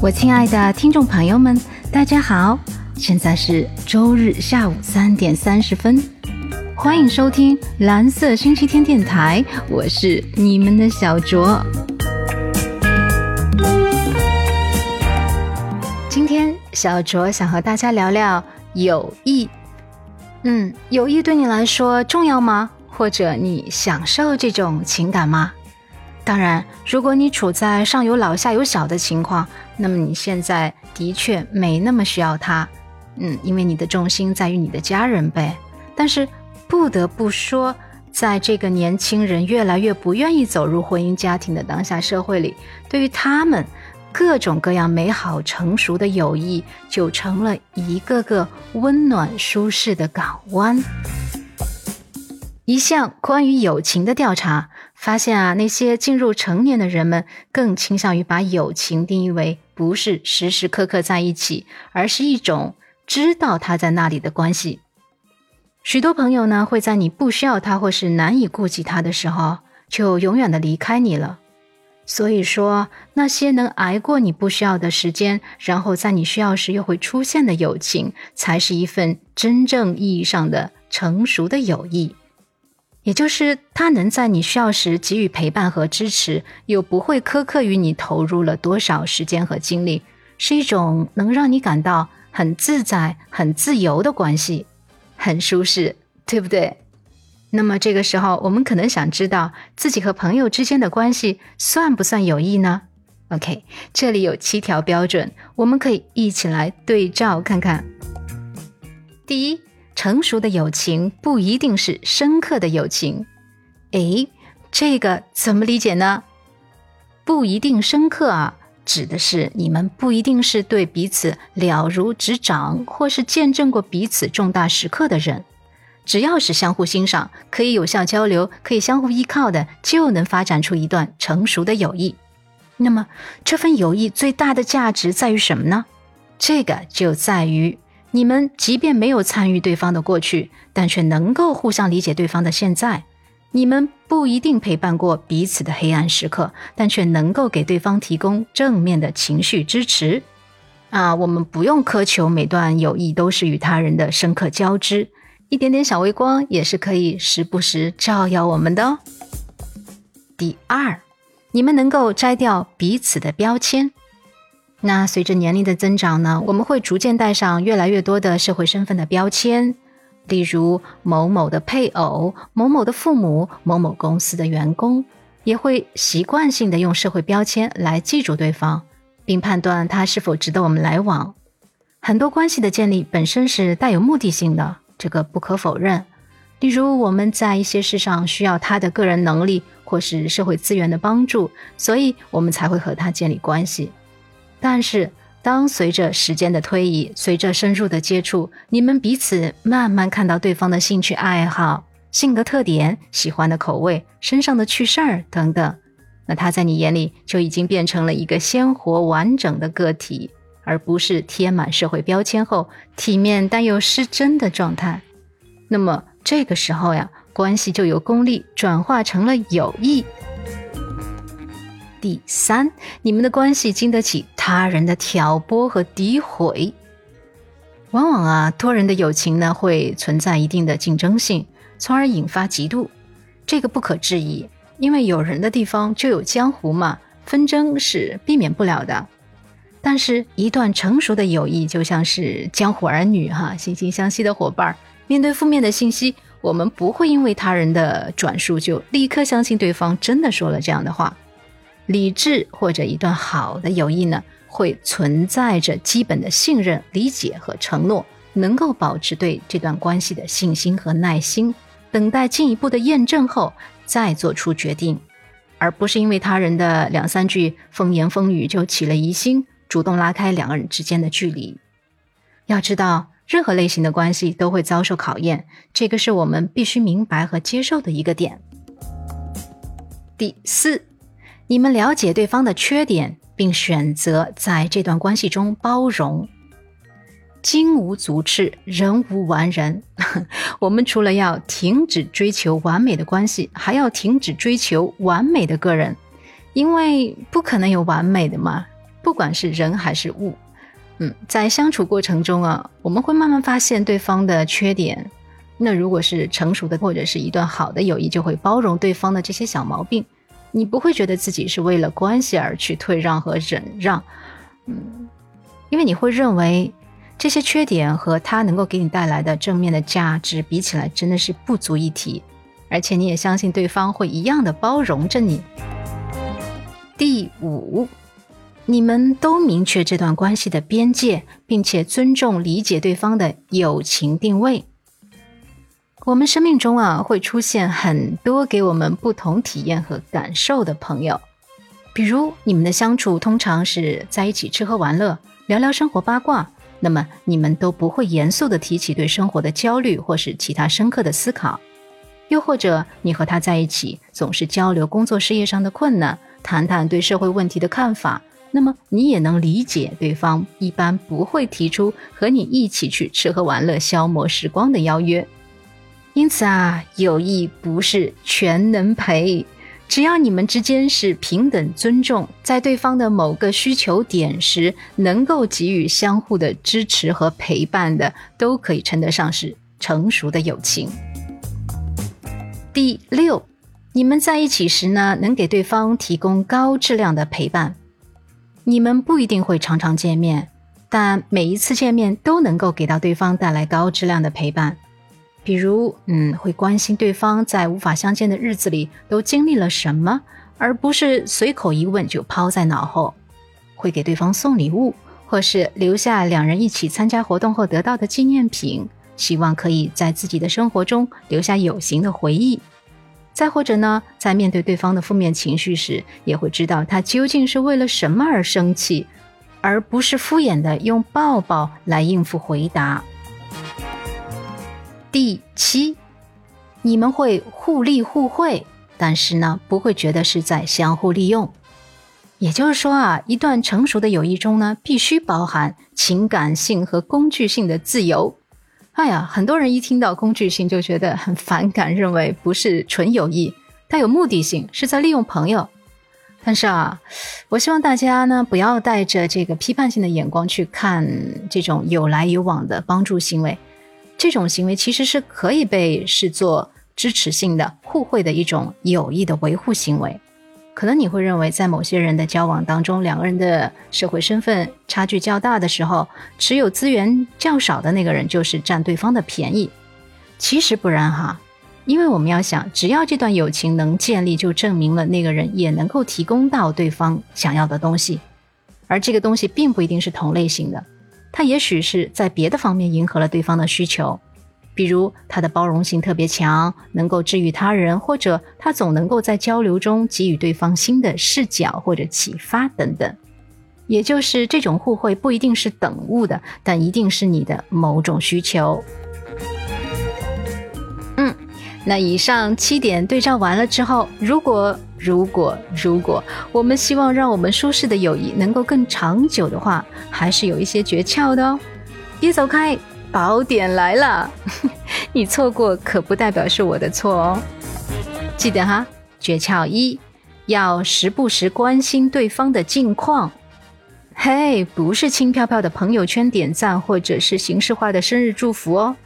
我亲爱的听众朋友们，大家好！现在是周日下午三点三十分，欢迎收听蓝色星期天电台，我是你们的小卓。今天小卓想和大家聊聊友谊。嗯，友谊对你来说重要吗？或者你享受这种情感吗？当然，如果你处在上有老下有小的情况，那么你现在的确没那么需要他，嗯，因为你的重心在于你的家人呗。但是不得不说，在这个年轻人越来越不愿意走入婚姻家庭的当下社会里，对于他们，各种各样美好成熟的友谊就成了一个个温暖舒适的港湾。一项关于友情的调查发现啊，那些进入成年的人们更倾向于把友情定义为不是时时刻刻在一起，而是一种知道他在那里的关系。许多朋友呢会在你不需要他或是难以顾及他的时候，就永远的离开你了。所以说，那些能挨过你不需要的时间，然后在你需要时又会出现的友情，才是一份真正意义上的成熟的友谊。也就是他能在你需要时给予陪伴和支持，又不会苛刻于你投入了多少时间和精力，是一种能让你感到很自在、很自由的关系，很舒适，对不对？那么这个时候，我们可能想知道自己和朋友之间的关系算不算友谊呢？OK，这里有七条标准，我们可以一起来对照看看。第一。成熟的友情不一定是深刻的友情，诶，这个怎么理解呢？不一定深刻啊，指的是你们不一定是对彼此了如指掌，或是见证过彼此重大时刻的人。只要是相互欣赏、可以有效交流、可以相互依靠的，就能发展出一段成熟的友谊。那么，这份友谊最大的价值在于什么呢？这个就在于。你们即便没有参与对方的过去，但却能够互相理解对方的现在。你们不一定陪伴过彼此的黑暗时刻，但却能够给对方提供正面的情绪支持。啊，我们不用苛求每段友谊都是与他人的深刻交织，一点点小微光也是可以时不时照耀我们的哦。第二，你们能够摘掉彼此的标签。那随着年龄的增长呢，我们会逐渐带上越来越多的社会身份的标签，例如某某的配偶、某某的父母、某某公司的员工，也会习惯性的用社会标签来记住对方，并判断他是否值得我们来往。很多关系的建立本身是带有目的性的，这个不可否认。例如我们在一些事上需要他的个人能力或是社会资源的帮助，所以我们才会和他建立关系。但是，当随着时间的推移，随着深入的接触，你们彼此慢慢看到对方的兴趣爱好、性格特点、喜欢的口味、身上的趣事儿等等，那他在你眼里就已经变成了一个鲜活完整的个体，而不是贴满社会标签后体面但又失真的状态。那么这个时候呀，关系就由功利转化成了友谊。第三，你们的关系经得起他人的挑拨和诋毁。往往啊，多人的友情呢会存在一定的竞争性，从而引发嫉妒。这个不可置疑，因为有人的地方就有江湖嘛，纷争是避免不了的。但是，一段成熟的友谊就像是江湖儿女哈，惺惺相惜的伙伴。面对负面的信息，我们不会因为他人的转述就立刻相信对方真的说了这样的话。理智或者一段好的友谊呢，会存在着基本的信任、理解和承诺，能够保持对这段关系的信心和耐心，等待进一步的验证后再做出决定，而不是因为他人的两三句风言风语就起了疑心，主动拉开两个人之间的距离。要知道，任何类型的关系都会遭受考验，这个是我们必须明白和接受的一个点。第四。你们了解对方的缺点，并选择在这段关系中包容。金无足赤，人无完人。我们除了要停止追求完美的关系，还要停止追求完美的个人，因为不可能有完美的嘛。不管是人还是物。嗯，在相处过程中啊，我们会慢慢发现对方的缺点。那如果是成熟的或者是一段好的友谊，就会包容对方的这些小毛病。你不会觉得自己是为了关系而去退让和忍让，嗯，因为你会认为这些缺点和他能够给你带来的正面的价值比起来，真的是不足一提。而且你也相信对方会一样的包容着你。第五，你们都明确这段关系的边界，并且尊重理解对方的友情定位。我们生命中啊，会出现很多给我们不同体验和感受的朋友。比如，你们的相处通常是在一起吃喝玩乐，聊聊生活八卦，那么你们都不会严肃地提起对生活的焦虑或是其他深刻的思考。又或者，你和他在一起总是交流工作事业上的困难，谈谈对社会问题的看法，那么你也能理解对方一般不会提出和你一起去吃喝玩乐消磨时光的邀约。因此啊，友谊不是全能陪，只要你们之间是平等尊重，在对方的某个需求点时能够给予相互的支持和陪伴的，都可以称得上是成熟的友情。第六，你们在一起时呢，能给对方提供高质量的陪伴。你们不一定会常常见面，但每一次见面都能够给到对方带来高质量的陪伴。比如，嗯，会关心对方在无法相见的日子里都经历了什么，而不是随口一问就抛在脑后；会给对方送礼物，或是留下两人一起参加活动后得到的纪念品，希望可以在自己的生活中留下有形的回忆。再或者呢，在面对对方的负面情绪时，也会知道他究竟是为了什么而生气，而不是敷衍的用抱抱来应付回答。第七，你们会互利互惠，但是呢，不会觉得是在相互利用。也就是说啊，一段成熟的友谊中呢，必须包含情感性和工具性的自由。哎呀，很多人一听到工具性就觉得很反感，认为不是纯友谊，带有目的性，是在利用朋友。但是啊，我希望大家呢，不要带着这个批判性的眼光去看这种有来有往的帮助行为。这种行为其实是可以被视作支持性的、互惠的一种友谊的维护行为。可能你会认为，在某些人的交往当中，两个人的社会身份差距较大的时候，持有资源较少的那个人就是占对方的便宜。其实不然哈，因为我们要想，只要这段友情能建立，就证明了那个人也能够提供到对方想要的东西，而这个东西并不一定是同类型的。他也许是在别的方面迎合了对方的需求，比如他的包容性特别强，能够治愈他人，或者他总能够在交流中给予对方新的视角或者启发等等。也就是这种互惠不一定是等物的，但一定是你的某种需求。那以上七点对照完了之后，如果如果如果我们希望让我们舒适的友谊能够更长久的话，还是有一些诀窍的哦。别走开，宝典来了！你错过可不代表是我的错哦。记得哈，诀窍一，要时不时关心对方的近况。嘿，不是轻飘飘的朋友圈点赞，或者是形式化的生日祝福哦。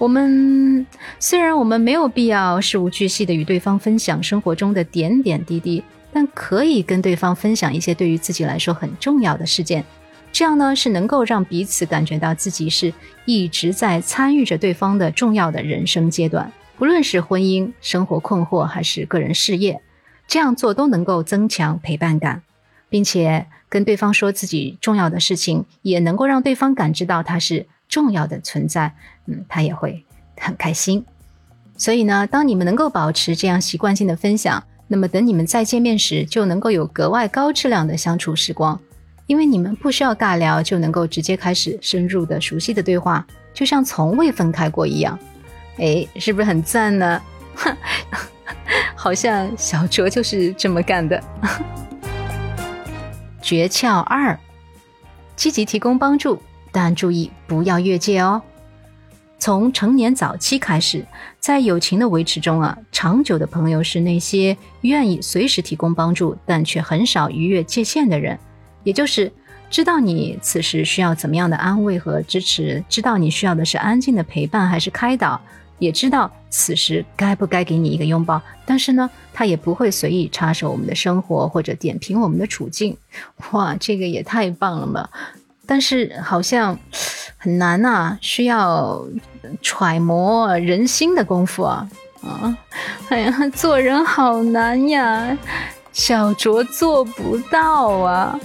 我们虽然我们没有必要事无巨细的与对方分享生活中的点点滴滴，但可以跟对方分享一些对于自己来说很重要的事件，这样呢是能够让彼此感觉到自己是一直在参与着对方的重要的人生阶段，不论是婚姻、生活困惑还是个人事业，这样做都能够增强陪伴感，并且跟对方说自己重要的事情，也能够让对方感知到他是。重要的存在，嗯，他也会很开心。所以呢，当你们能够保持这样习惯性的分享，那么等你们再见面时，就能够有格外高质量的相处时光。因为你们不需要尬聊，就能够直接开始深入的、熟悉的对话，就像从未分开过一样。哎，是不是很赞呢？好像小卓就是这么干的。诀窍二：积极提供帮助。但注意不要越界哦。从成年早期开始，在友情的维持中啊，长久的朋友是那些愿意随时提供帮助，但却很少逾越界限的人。也就是知道你此时需要怎么样的安慰和支持，知道你需要的是安静的陪伴还是开导，也知道此时该不该给你一个拥抱。但是呢，他也不会随意插手我们的生活或者点评我们的处境。哇，这个也太棒了嘛！但是好像 很难呐，需要揣摩人心的功夫啊啊！哎呀，做人好难呀，小卓做不到啊。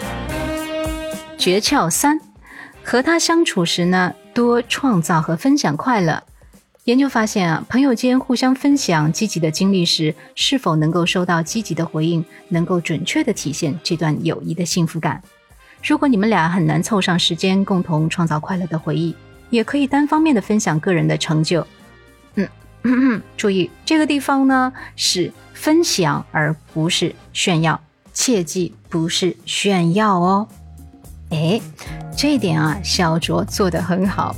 诀窍三：和他相处时呢，多创造和分享快乐。研究发现啊，朋友间互相分享积极的经历时，是否能够收到积极的回应，能够准确的体现这段友谊的幸福感。如果你们俩很难凑上时间共同创造快乐的回忆，也可以单方面的分享个人的成就。嗯，注意这个地方呢是分享而不是炫耀，切记不是炫耀哦。哎，这一点啊，小卓做得很好。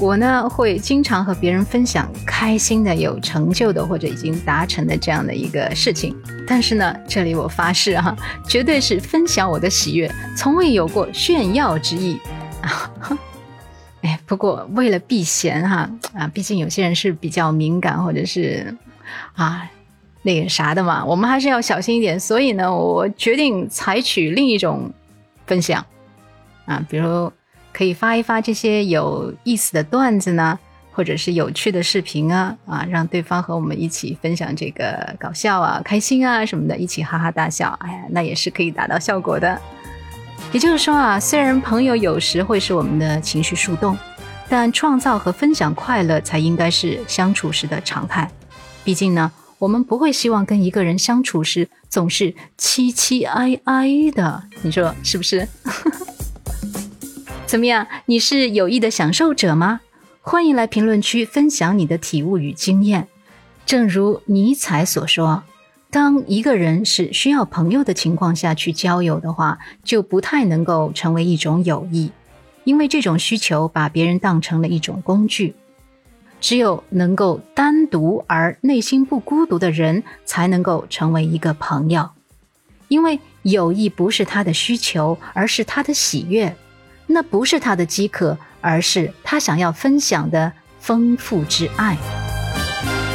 我呢会经常和别人分享开心的、有成就的或者已经达成的这样的一个事情。但是呢，这里我发誓哈，绝对是分享我的喜悦，从未有过炫耀之意。哎，不过为了避嫌哈啊，毕竟有些人是比较敏感或者是啊那个啥的嘛，我们还是要小心一点。所以呢，我决定采取另一种分享。啊，比如可以发一发这些有意思的段子呢，或者是有趣的视频啊，啊，让对方和我们一起分享这个搞笑啊、开心啊什么的，一起哈哈大笑。哎呀，那也是可以达到效果的。也就是说啊，虽然朋友有时会使我们的情绪树洞，但创造和分享快乐才应该是相处时的常态。毕竟呢，我们不会希望跟一个人相处时总是凄凄哀哀的，你说是不是？怎么样？你是有意的享受者吗？欢迎来评论区分享你的体悟与经验。正如尼采所说，当一个人是需要朋友的情况下去交友的话，就不太能够成为一种友谊，因为这种需求把别人当成了一种工具。只有能够单独而内心不孤独的人，才能够成为一个朋友，因为友谊不是他的需求，而是他的喜悦。那不是他的饥渴，而是他想要分享的丰富之爱。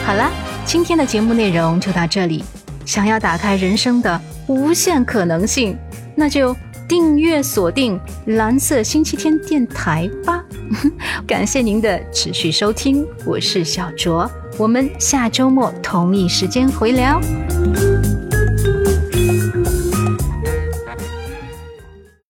好了，今天的节目内容就到这里。想要打开人生的无限可能性，那就订阅锁定蓝色星期天电台吧。感谢您的持续收听，我是小卓，我们下周末同一时间回聊。